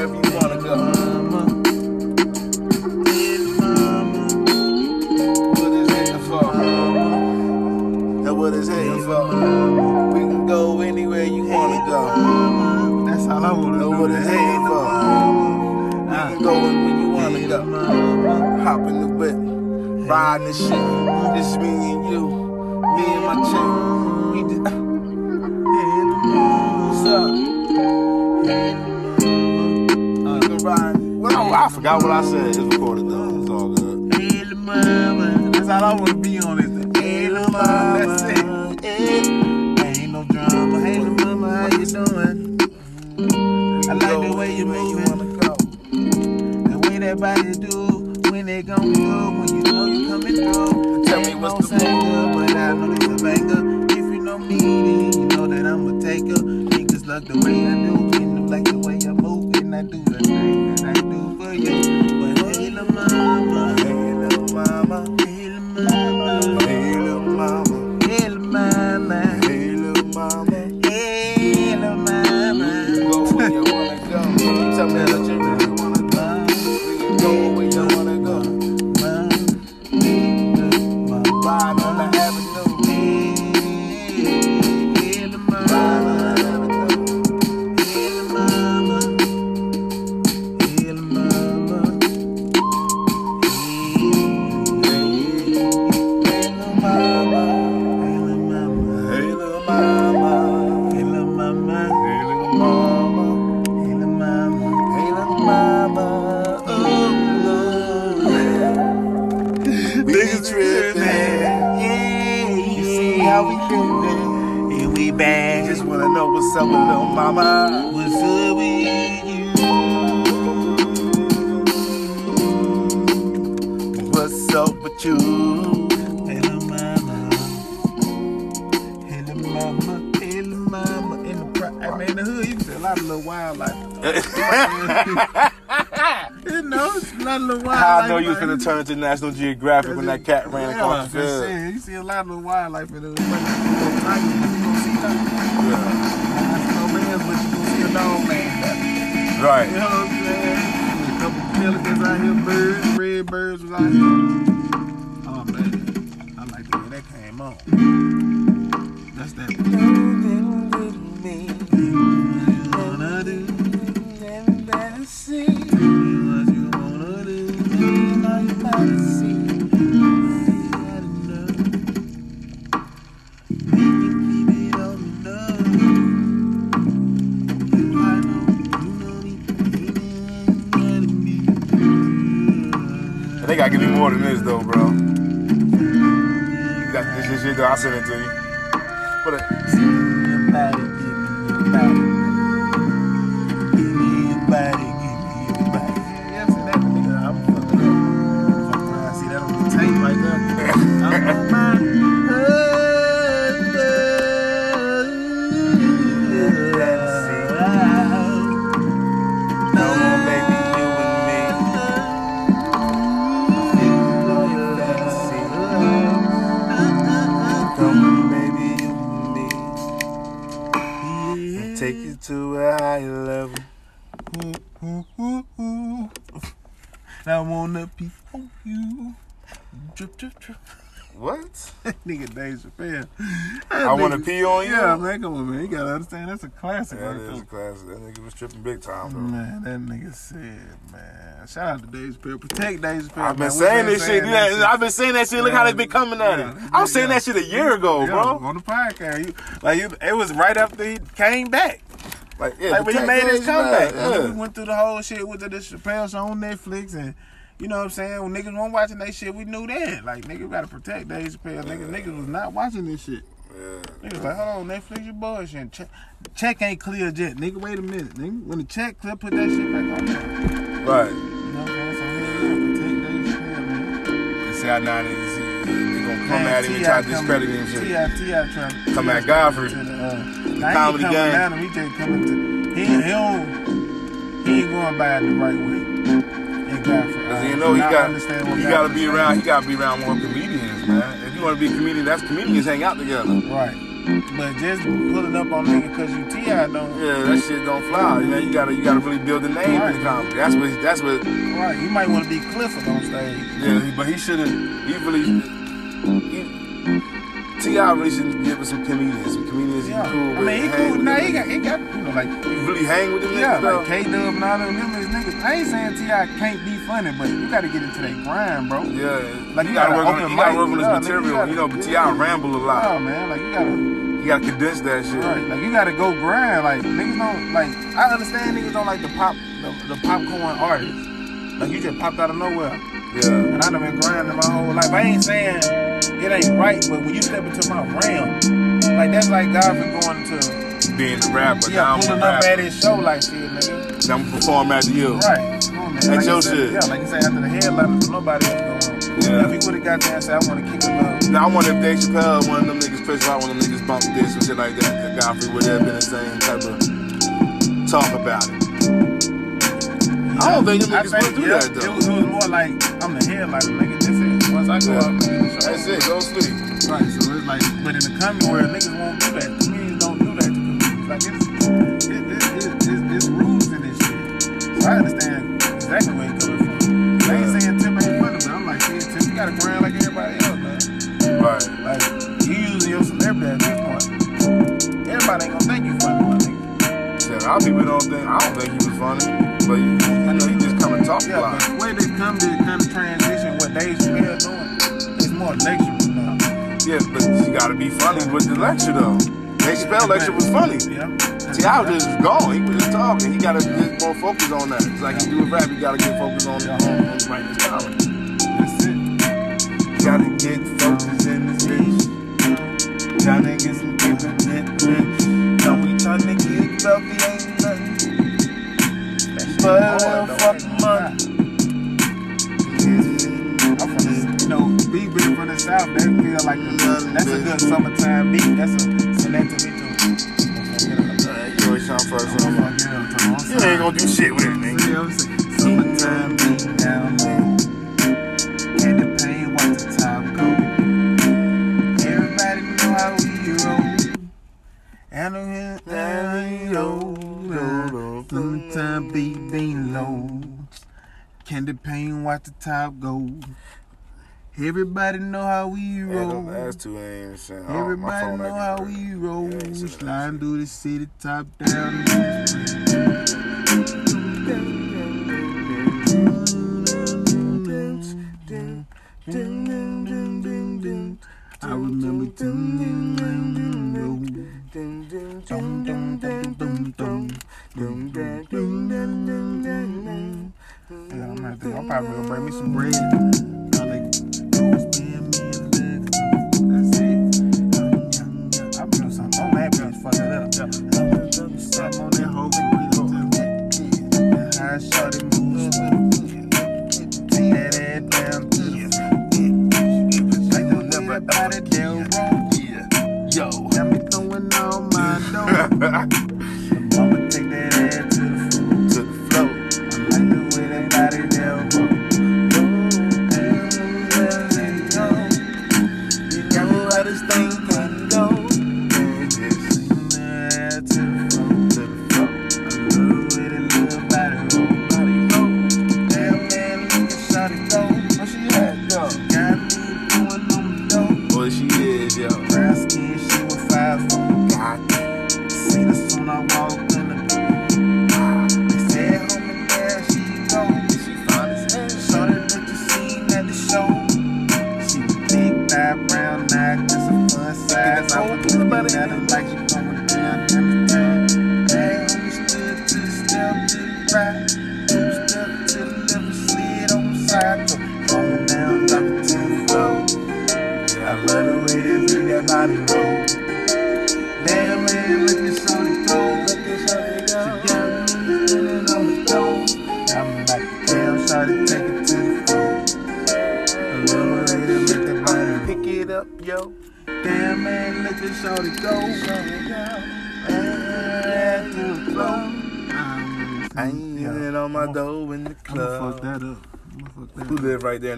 for? We can go anywhere you wanna go. That's all I wanna Know what it's heading little for. We can go where you wanna go. Hop in the whip, ride the shit. Just me and you, me and my chick. We did. What's up? Uh, we ride. Well, I, I forgot what I said. It's recorded though. It's all good. Hey, little mama. That's all I wanna be on is The way that body do when they gon' do when you know you coming through. Tell me what's the singer, but I know it's a banger. If you know me, then you know that I'm a taker. Niggas love the way I do, and like the way I move, and I do the thing that I do for you. But hey, little you was man. finna turn into National Geographic when that cat ran Yeah, across the field. You see a lot of little wildlife in the They gotta give me more than this though, bro. Got this is shit though. I'll send it to you. Put it. A higher level. I wanna be on you. Drip, drip, drip. What? nigga Dave Chappelle. I wanna pee on you? Yeah, man, come on, man. You gotta understand that's a classic That right is a classic. That nigga was tripping big time though. Man, that nigga said, man. Shout out to Dave Chappelle. Protect Dave Chappelle. I've been man. Saying this shit. that Yeah, I've been saying that shit. Look how they been coming at Yeah, it. I was saying that shit a year ago, Yeah, bro. On the podcast. You, like you, it was right after he came back. Like, yeah, like when he made his comeback. Yeah. We went through the whole shit with the, the on Netflix and you know what I'm saying? When niggas weren't watching that shit, we knew that. Like niggas gotta protect Dave Chappelle. Yeah. Niggas niggas was not watching this shit. Yeah. Niggas like, hold on, Netflix your bullshit. Check, check ain't clear yet. Nigga, wait a minute. Nigga, when the check clear, put that shit back on. Right. You know what I'm saying? So, yeah, protect Dave Chappelle, man. How we gonna come at him and try to discredit him. T.I. To uh, come at Godfrey. Comedy game. He to. He don't. He ain't going by it the right way. Because uh, you know he got he got to be around. He got to be around more comedians, man. If you want to be a comedian, that's comedians hang out together. Right. But just pulling up on nigga because you T.I. don't. Yeah, that shit don't fly. You know, you gotta you gotta really build a name in the comedy. That's what that's what Right. You might want to be Clifford on stage. Yeah, but he should have. He really. He, T.I. should get with some comedians. Some comedians Yeah. he cool I mean, he cool. with them he got, he got, you know, like. He really hang with them Yeah, niggas. like K Dub and all them, them niggas. I ain't saying T.I. can't be funny, but you got to get into that grind, bro. Yeah, Like, you you gotta gotta work on, you gotta work on his Yeah, nigga, material. you gotta- you know, but T.I. ramble a lot. Oh man, like you gotta. You gotta condense that shit. Right, like you gotta go grind. Like niggas don't like. I understand niggas don't like the pop, the, the popcorn artists. Like you just popped out of nowhere. Yeah. And I done been grinding my whole life. I ain't saying it ain't right, but when you step into my realm, like that's like Godfrey going to Being a rapper, yeah, now I'm pulling a up at his show like shit, nigga. I'm gonna perform after you. Right. On. That's like your you said, shit. Yeah, like you say after the headliner, so nobody else going. Yeah. If he would have got there and said, I want to kick a little. Now I wonder if Dave Chappelle, one of them niggas, Chris Rock, one of them niggas bumped this or shit like that. That Godfrey would have been the same type of talk about it. I don't think them niggas would do yeah, that though. It was, it was more like I'm the headliner, nigga. It. Once I go Yeah. out, nigga, the show. That's it. Go sleep. Right, so it's like, but in the comedy world, niggas won't do that. Comedians don't do that to. Like, it's, it, it, it, it's, it's rules in this shit. So I understand exactly where you're coming from. I ain't saying Tip ain't funny, but I'm like, shit, Tip, you gotta grind like everybody else, man. Right. Like, you using your celebrity at this point. Everybody ain't gonna think you funny, my nigga. Lot of people don't think. I don't think he was funny, but you, you know, he just and talk a Yeah, but the way they come to kind of transition what they Chappelle doing, it's more lecture now. Yeah, but you gotta be funny with the lecture though. Dave Chappelle lecture was funny. Yeah. See, I was just gone. He was just talking. He gotta get more focus on that. It's like you do with rap. you gotta get focused on on, on writing his comedy. That's it. Gotta get focus in this bitch. Tryna get some get rich. Now we tryna get wealthy, ain't nothing. Fucking money. I'm from the, you know, south, that feel like a, that's a good summertime beat. That's a that to me you so You ain't gonna do shit with it, nigga. Summertime beat down there. Had watch the top go. Everybody know how we roll. And I'm here, and we Summertime beat being low. Candy paint, watch the top go. Everybody know how we roll. them last two ain't. Oh, Everybody phone know how we roll. Yeah, I ain't seen that Sliding through the city, top down. I remember Yeah, I'm not there. I'm probably gonna bring me some bread. I like those being me. That's it. I'm doing something on that bitch, fuck it up. Something on that whole thing. How shorty moves. Take that ass down to the Like the everybody there all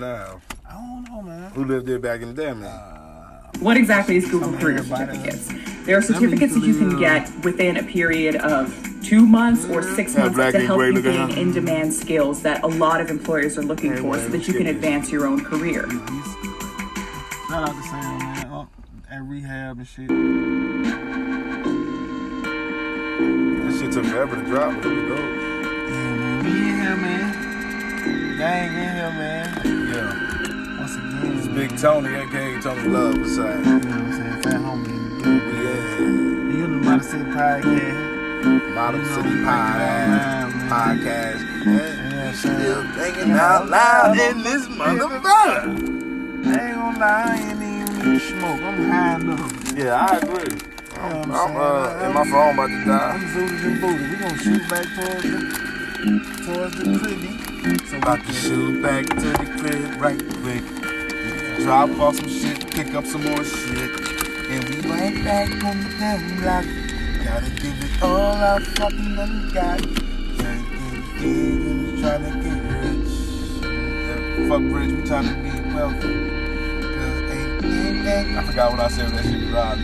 now? I don't know, man. Who lived there back in the day, man? Uh, what exactly is Google Career Certificates? There are certificates that you can get within a period of two months or six months black to help you gain huh? in-demand skills that a lot of employers are looking Hey, for so that you can advance your own career. Shout out to Sam, man. Up at rehab and shit. That shit took forever to drop, but it was dope. Yeah, man. We in here, man. Gang in here, man. Big Tony, aka Tony Love, what's up? You know what I'm saying? Fat homie in the building. Yeah. You know the Model City Podcast. Model City we break it all Podcast. Podcast. Yeah, Still thinking out loud in this motherfucker. I ain't gonna lie, I ain't even need smoke. I'm high enough. Yeah, I agree. You know what I'm, I'm uh, in my phone about to die. I'm zooted and booted. We gonna shoot back towards the towards the cribby. So About to shoot back to the crib right quick. Drop off some shit, pick up some more shit. And we right back on the damn block. Gotta give it all I fucking done got. Trying to get trying to get rich. Yeah, fuck rich, we trying to be wealthy. Cause ain't, ain't. I forgot what I said when that shit dropped.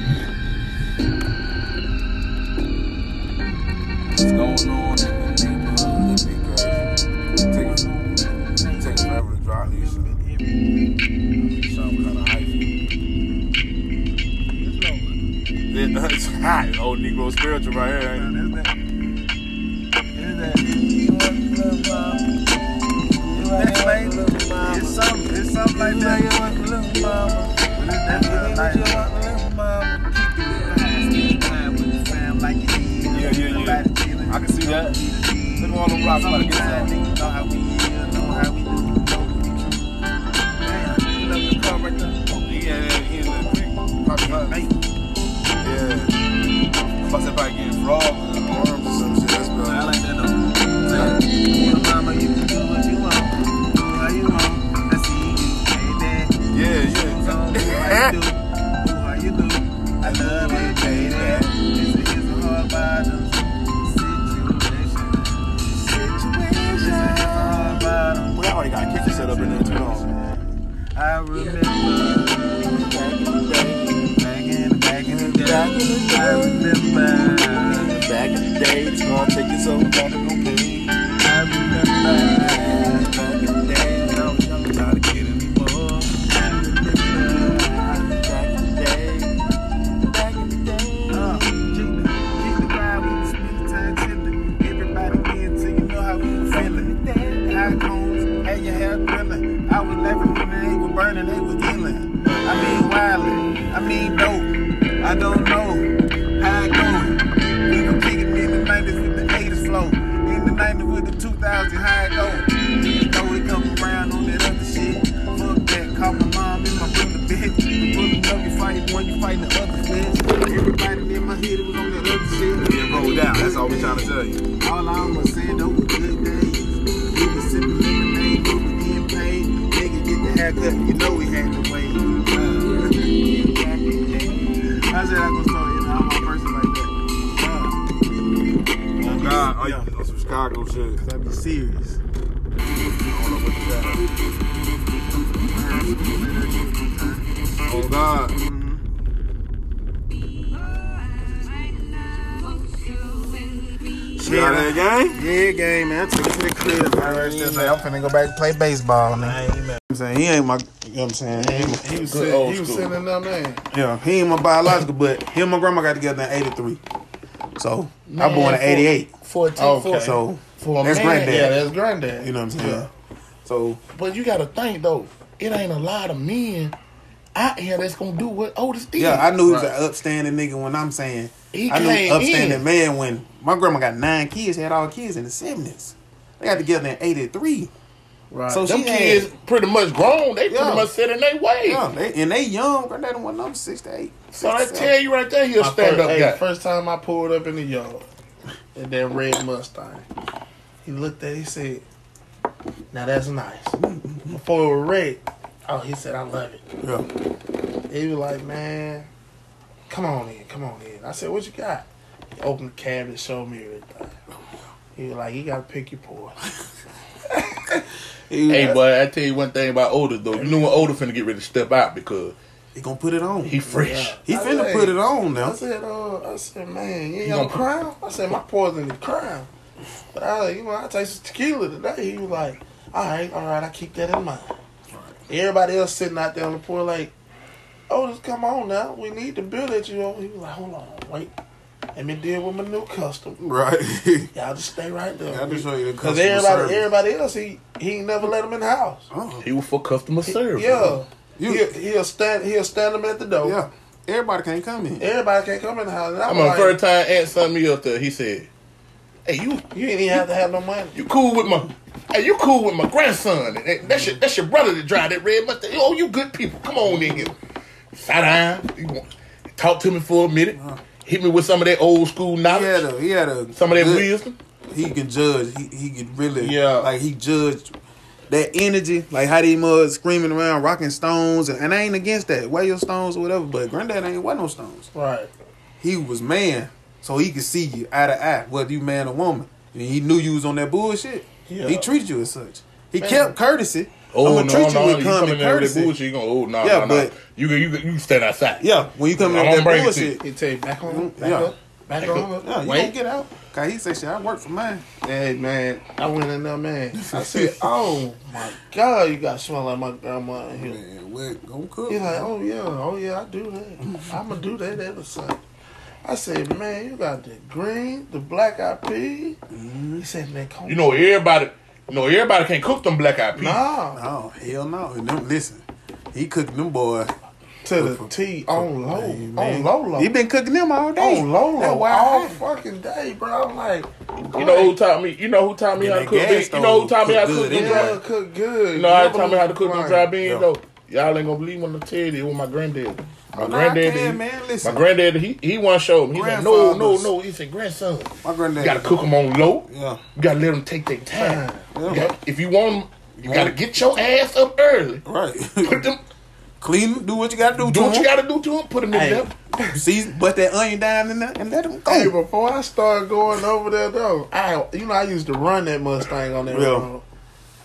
What's going on in the neighborhood? Crazy. Take take forever to drop these It's hot. Old Negro spiritual right here, ain't it? It's something, it's something like that. Yeah, yeah, yeah. I can see that. Look at all them rocks about to get is, thing. Probably not. Yeah. Must have probably getting frogs and worms or some shit. That's bro. I like that though. Mama, you can do what you want. Do how you want. I see you, baby. Yeah, on, do how you do. Do how you do. I love it, baby. It's a, it's a hard bottom situation. Situation. It's a, it's a hard bottom. We already got a kitchen set up in there too. I remember Remember Back in the day, it's gonna take you so long 2000s, how it go. You know it come around on that other shit. Fuck that, call my mom and my brother bitch. Pulling up, you fight one, you fighting the other bitch. Everybody in my head, it was on that other shit. Yeah, roll down. That's all we trying to tell you. All I'ma say, were good days. We was sipping lemonade, we was getting paid. Nigga get the haircut, you know we had to wait. Uh, I said I gonna start, you know, I'm a person like that. Uh, Oh God, oh yeah, Chicago shit. Cause I be serious. Oh God. You out of that game? Yeah, game, man. I took it to the crib, man. Right there, I'm finna go back and play baseball, man. I'm saying he ain't my. You know what I'm saying he ain't, He was, Good sitting, old he was school. sitting in there, man. yeah he ain't my biological, but him and my grandma got together in '83. So I Man, born in for- '88. 14, Okay. for, So for a that's man, granddad. Yeah, that's granddad. you know what I'm saying. Yeah. So But you gotta think though, it ain't a lot of men out here that's gonna do what Otis did. yeah, I knew he was an upstanding nigga when I'm saying He I knew came upstanding in. man when my grandma got nine kids, had all kids in the '70s. They got together in '83. Right. So Them she had- kids pretty much grown. They Yeah. pretty much set in their way. Yeah, they, and they young. Granddaddy one of them six to eight. So I tell seven. you right there, he'll My stand first- up hey, guy. First time I pulled up in the yard, in that red Mustang, he looked at, it, he said, Now that's nice. Before it was red, oh, he said, I love it. Yeah. He was like, man, come on in, come on in. I said, what you got? He opened the cabinet, showed me everything. He was like, you gotta pick your poison. Hey, boy, I tell you one thing about Oda though. You know when Oda finna get ready to step out because he gonna put it on. He fresh. He I finna said- put it on now. I said, uh, I said, man, you ain't You got gonna no put- crown? I said, my poison is crown. But I, you know, I tasted tequila today. He was like, all right, all right, I keep that in mind. Everybody else sitting out there on the porch like, oh, just come on now. We need to build at you. Know. He was like, hold on, wait. Let me deal with my new custom. Right. Y'all just stay right there. I'll just show you the Because everybody, service. everybody else, he he never let him in the house. Oh. he was for customer service. Yeah. You- he'll, he'll stand he'll stand them at the door. Yeah. Everybody can't come in. Everybody can't come in the house. And I I'm remember like, first time Aunt sent me up there, he said, Hey, you you ain't even have to have no money. you cool with my Hey, you cool with my grandson. That's your that's your brother that drive that red Mustang. Oh, you good people. Come on in here. Sat down. You want- Talk to me for a minute. Uh-huh. Hit me with some of that old school He knowledge. had a he had a some of that good- wisdom. He can judge. He he could really Yeah. like he judged that energy, like how these mugs screaming around, rocking stones, and, and I ain't against that. Wear your stones or whatever, but granddad ain't wear no stones. Right. He was man, so he could see you eye to eye, whether you man or woman. And he knew you was on that bullshit. Yeah. He treated you as such. He Man. kept courtesy. Oh I'm no, gonna treat no, you with you common coming there with that courtesy. bullshit. You gonna oh no, Yeah, no, no. but- you can you you can stand outside. Yeah, when you come in I'm with that bring it to you. bullshit, He tell you back on, back yeah. up, back, Back on. up. yeah, you Wait. gonna get out. Cause he say shit. I work for mine. Hey man, I went in there, man. I said, "Oh my God, you got smell like my grandma in here." Man, what? Gonna cook? He's like, "Oh yeah, oh yeah, I do that. I'ma do that every Sunday." I said, "Man, you got the green, the black eyed pea." Mm-hmm. He said, "Man, come You know everybody. You know everybody can't cook them black eyed peas. nah, Oh hell no! And them, listen, he cooking them boy. to the T on low, man. on low low, He been cooking them all day. on low low all I- fucking day, bro." I'm like, You know who taught me? You know who taught me how to cook? beans? You know who stove taught me how to cook cook them anyway. cook good. You know how Never taught me how to cook them complain. dry beans though. Y'all ain't gonna believe when I tell you it was my granddad. My granddad, can, he- man. Listen. my granddad, he he one showed me. He said, no, no, no. He said, grandson, My granddad. you gotta cook them on low. Yeah. You gotta let them take their time. Yeah. You got- if you want 'em, you gotta get your ass up early. Right. Put them, Clean. Do what you gotta do. do what you gotta do to them. Put them in Hey. there. See, but that onion down in there and let them go. Hey, before I start going over there though, I you know I used to run that Mustang on that Yeah. road.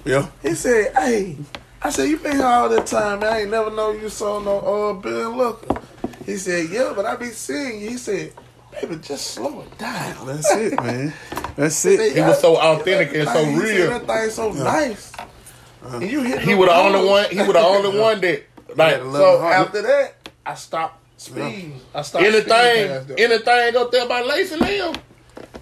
yeah. He said, "Hey," I said, "You been here all that time, man. I ain't never know you saw no uh Bill Looker." He said, "Yeah, but I be seeing you." He said, "Baby, just slow it down." That's it, man. That's it. He was so authentic and so He real. That thing so nice. And you hit He was the only one. He was the only one that like So heart. after that, I stopped speeding. I stopped anything, anything up there by Lacey Lamb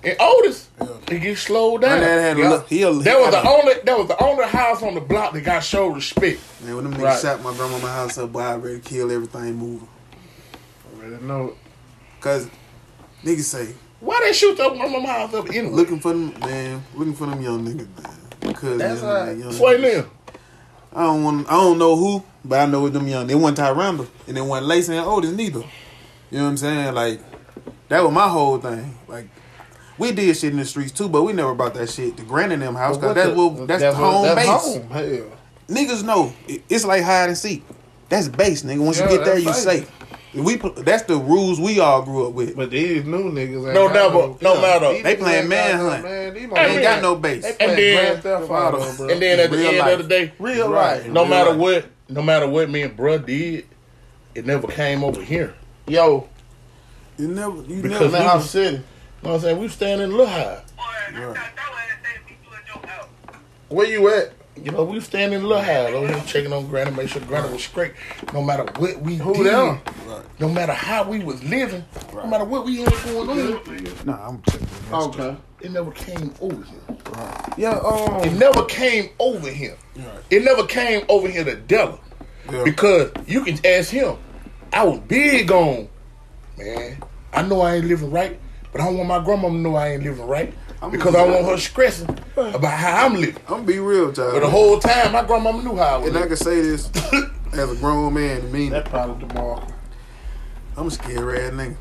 and Otis, he get slowed My down. dad had Yeah. look. He a, That was he the had only that was the only house on the block that got show respect. Man, when them niggas Right. shot my grandmama house up, boy, I ready to kill everything moving. Already know. it. Cause niggas say Why they shoot up my mama house up anyway? looking for them, man, looking for them young niggas, man. Because That's them right. young Sway niggas. Lamb. I don't want. I don't know who, but I know it them young. They wasn't Tyranda, and they wasn't Lacey and Otis neither. You know what I'm saying? Like that was my whole thing. Like we did shit in the streets too, but we never brought that shit to Granny and them house. Cause that's the- what that's, the home that's base. home. Hell. Niggas know it's like hide and seek. That's base, nigga. Once Yeah, you get there, you safe. safe. We put, that's the rules we all grew up with. But these new niggas ain't No got doubt, no matter. these They playing ain't got no- manhunt. Man, They ain't motherfuckers- got no base. They playing And then- Grand Theft Auto, bro. And then at the end life. of the day, real Right. life. no Real matter life. what, no matter what me and bruh did, it never came over here. Yo, You never, you Because never. we Now was- City. You know what I'm saying? We was standing in Little Haiti. Where you at? You know, we was standing in Little Haiti over here checking on Granny, make sure Granny was straight. No matter what we Who did, them? no matter how we was living, no matter what we had going on, Nah, I'm checking. Okay. it never came over here. Yeah, It um, never came over here. It never came over here to Della. Yeah. Because you can ask him. I was big on, man, I know I ain't living right, but I don't want my grandma to know I ain't living right. because I want her stressing about how I'm living. I'm gonna be real, child. But the whole time, my grandma knew how I was and I can say this as a grown man, and mean that it. probably tomorrow. I'm a scared ass nigga.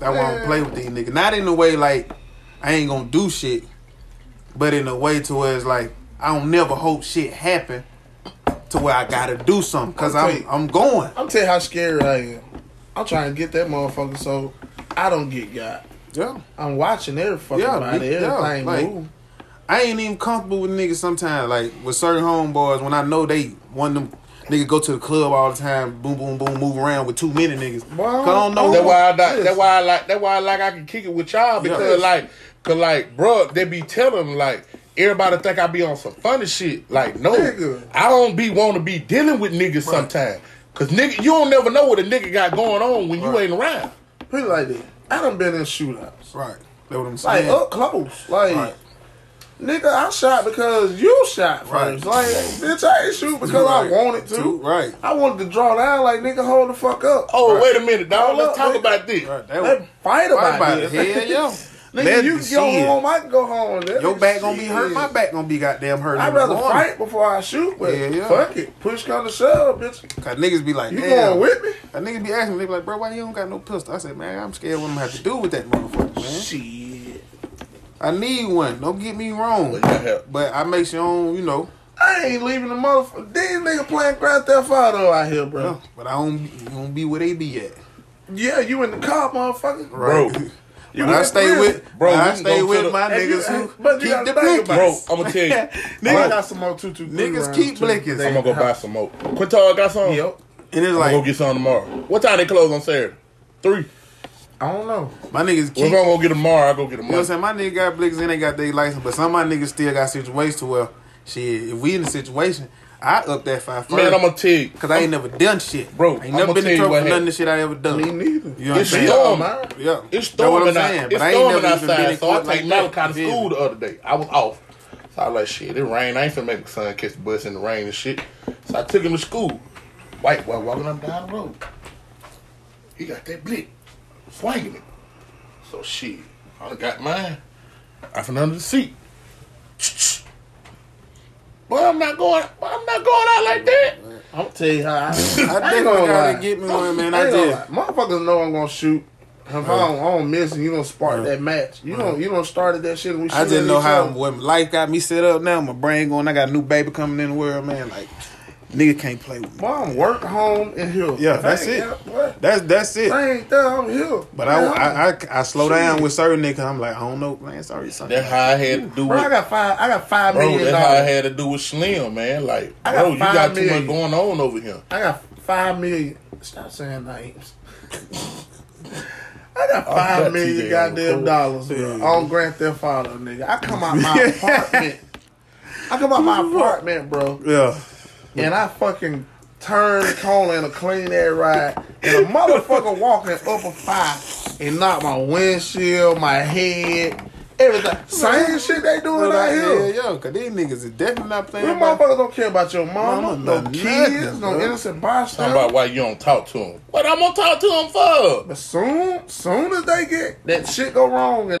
I want to play with these niggas. Not in a way like I ain't gonna do shit, but in a way to where it's like I don't never hope shit happen to where I gotta do something because I'll I'm you- I'm going. I'm tell you how scared I am. I'm trying to get that motherfucker so I don't get got. Yeah. I'm watching every fucking Yeah, body, me- yeah, like- move. I ain't even comfortable with niggas sometimes. Like with certain homeboys, when I know they one of them niggas go to the club all the time, boom, boom, boom, move around with too many niggas. Cause I don't know. That's why I like. That's why I like. That's why I like. I can kick it with y'all because Yeah. like, cause like, bro, they be telling them, like. Everybody think I be on some funny shit. Like, no, I don't be want to be dealing with niggas sometimes. Cause nigga, you don't never know what a nigga got going on when you ain't around. Pretty like this. I done been in shootouts. Right. That's what I'm saying. Like saying. up close. Like nigga, I shot because you shot Right. Like, bitch, I ain't shoot because I wanted to. Two, right. I wanted to draw down like nigga, hold the fuck up. Oh, wait a minute, dog. Hold Let's up, talk nigga. about this. Let's fight about, about it. it. Hell yeah. Nigga, Let you go see it. home, I can go home. That Your nigga back gonna be shit. hurt. My back gonna be goddamn hurt. I'd rather morning. fight before I shoot, but Yeah, yeah. fuck it. Push come to shove, bitch. Cause niggas be like, You damn. going with me? A niggas be asking me, they be like, bro, why you don't got no pistol? I said, man, I'm scared what I'm gonna have to do with that motherfucker, man. Shit. I need one. Don't get me wrong. But I make sure, I don't, you know. I ain't leaving the motherfucker. These niggas playing Grand Theft Auto out here, bro. But I don't, don't be where they be at. Yeah, you in the car, motherfucker. Bro. You When I stay prison. with, Bro, when I stay with to the- my niggas who keep gotta the think Bro. I'm gonna tell you. Nigga, got some more two two. Niggas keep blickies. I'm gonna go buy some more. Quintal got some? Yep. And it's I'm like, gonna go get some tomorrow. What time they close on Saturday? Three. I don't know. my niggas Well, if keep. I'm gonna get them tomorrow, I go get them You know what I'm saying? My nigga got blicks and they got their license, but some of my niggas still got situations to where, shit, if we in a situation, I up that five first. Man, I'm gonna tell you. Cause I ain't never done shit. Bro, I ain't never been tell in trouble for none of the shit I ever done. Me neither. You know what I'm It's saying? storming. Yeah. It's That's what storming I'm saying. It's But I ain't storming never even been outside. in So I take like Malachi that. to school the other day. I was off. So I was like, shit, it rain. I ain't finna make the son catch the bus in the rain and shit. So I took him to school. White boy walking up down the road. He got that blick. Swinging it. So shit. I got mine. I from under the seat. Boy, I'm not going. Boy, I'm not going out like that. I'm gonna tell you how I, I, I ain't definitely gonna gotta lie. get me one, man. I I did. Motherfuckers know I'm gonna shoot. If I, don't, I don't miss and you don't spark that match. You don't you don't started that shit and we I shoot just at know each how other. when life got me set up now. My brain going. I got a new baby coming in the world, man. Like nigga can't play with me. Boy, I'm work home and here. Yeah, that's it. got- That's that's it. I ain't there, I'm here. But I, I, I, I slow down with certain niggas. I'm like, I don't know, man. Sorry, something. That's how I had to do Bro, I got five I got five Bro, million that's how I had to do with Slim, man. Like, I got bro, you five got too much going on over here. I got five million. Stop saying names. I got I five got million goddamn record. dollars bro, on Grand Theft Auto, nigga. I come out my apartment. I come out my apartment, bro, Yeah. And I fucking turn the corner in a clean air ride, and a motherfucker walking up a five and knock my windshield, my head, everything. Same shit they doing out Yeah, here. yo, cause these niggas is definitely not playing. Them about- motherfuckers don't care about your mama, Mama, no kids, nothing, no bro. innocent Talking about why you don't talk to them. What I'm gonna talk to them for? But soon, soon as they get that shit go wrong,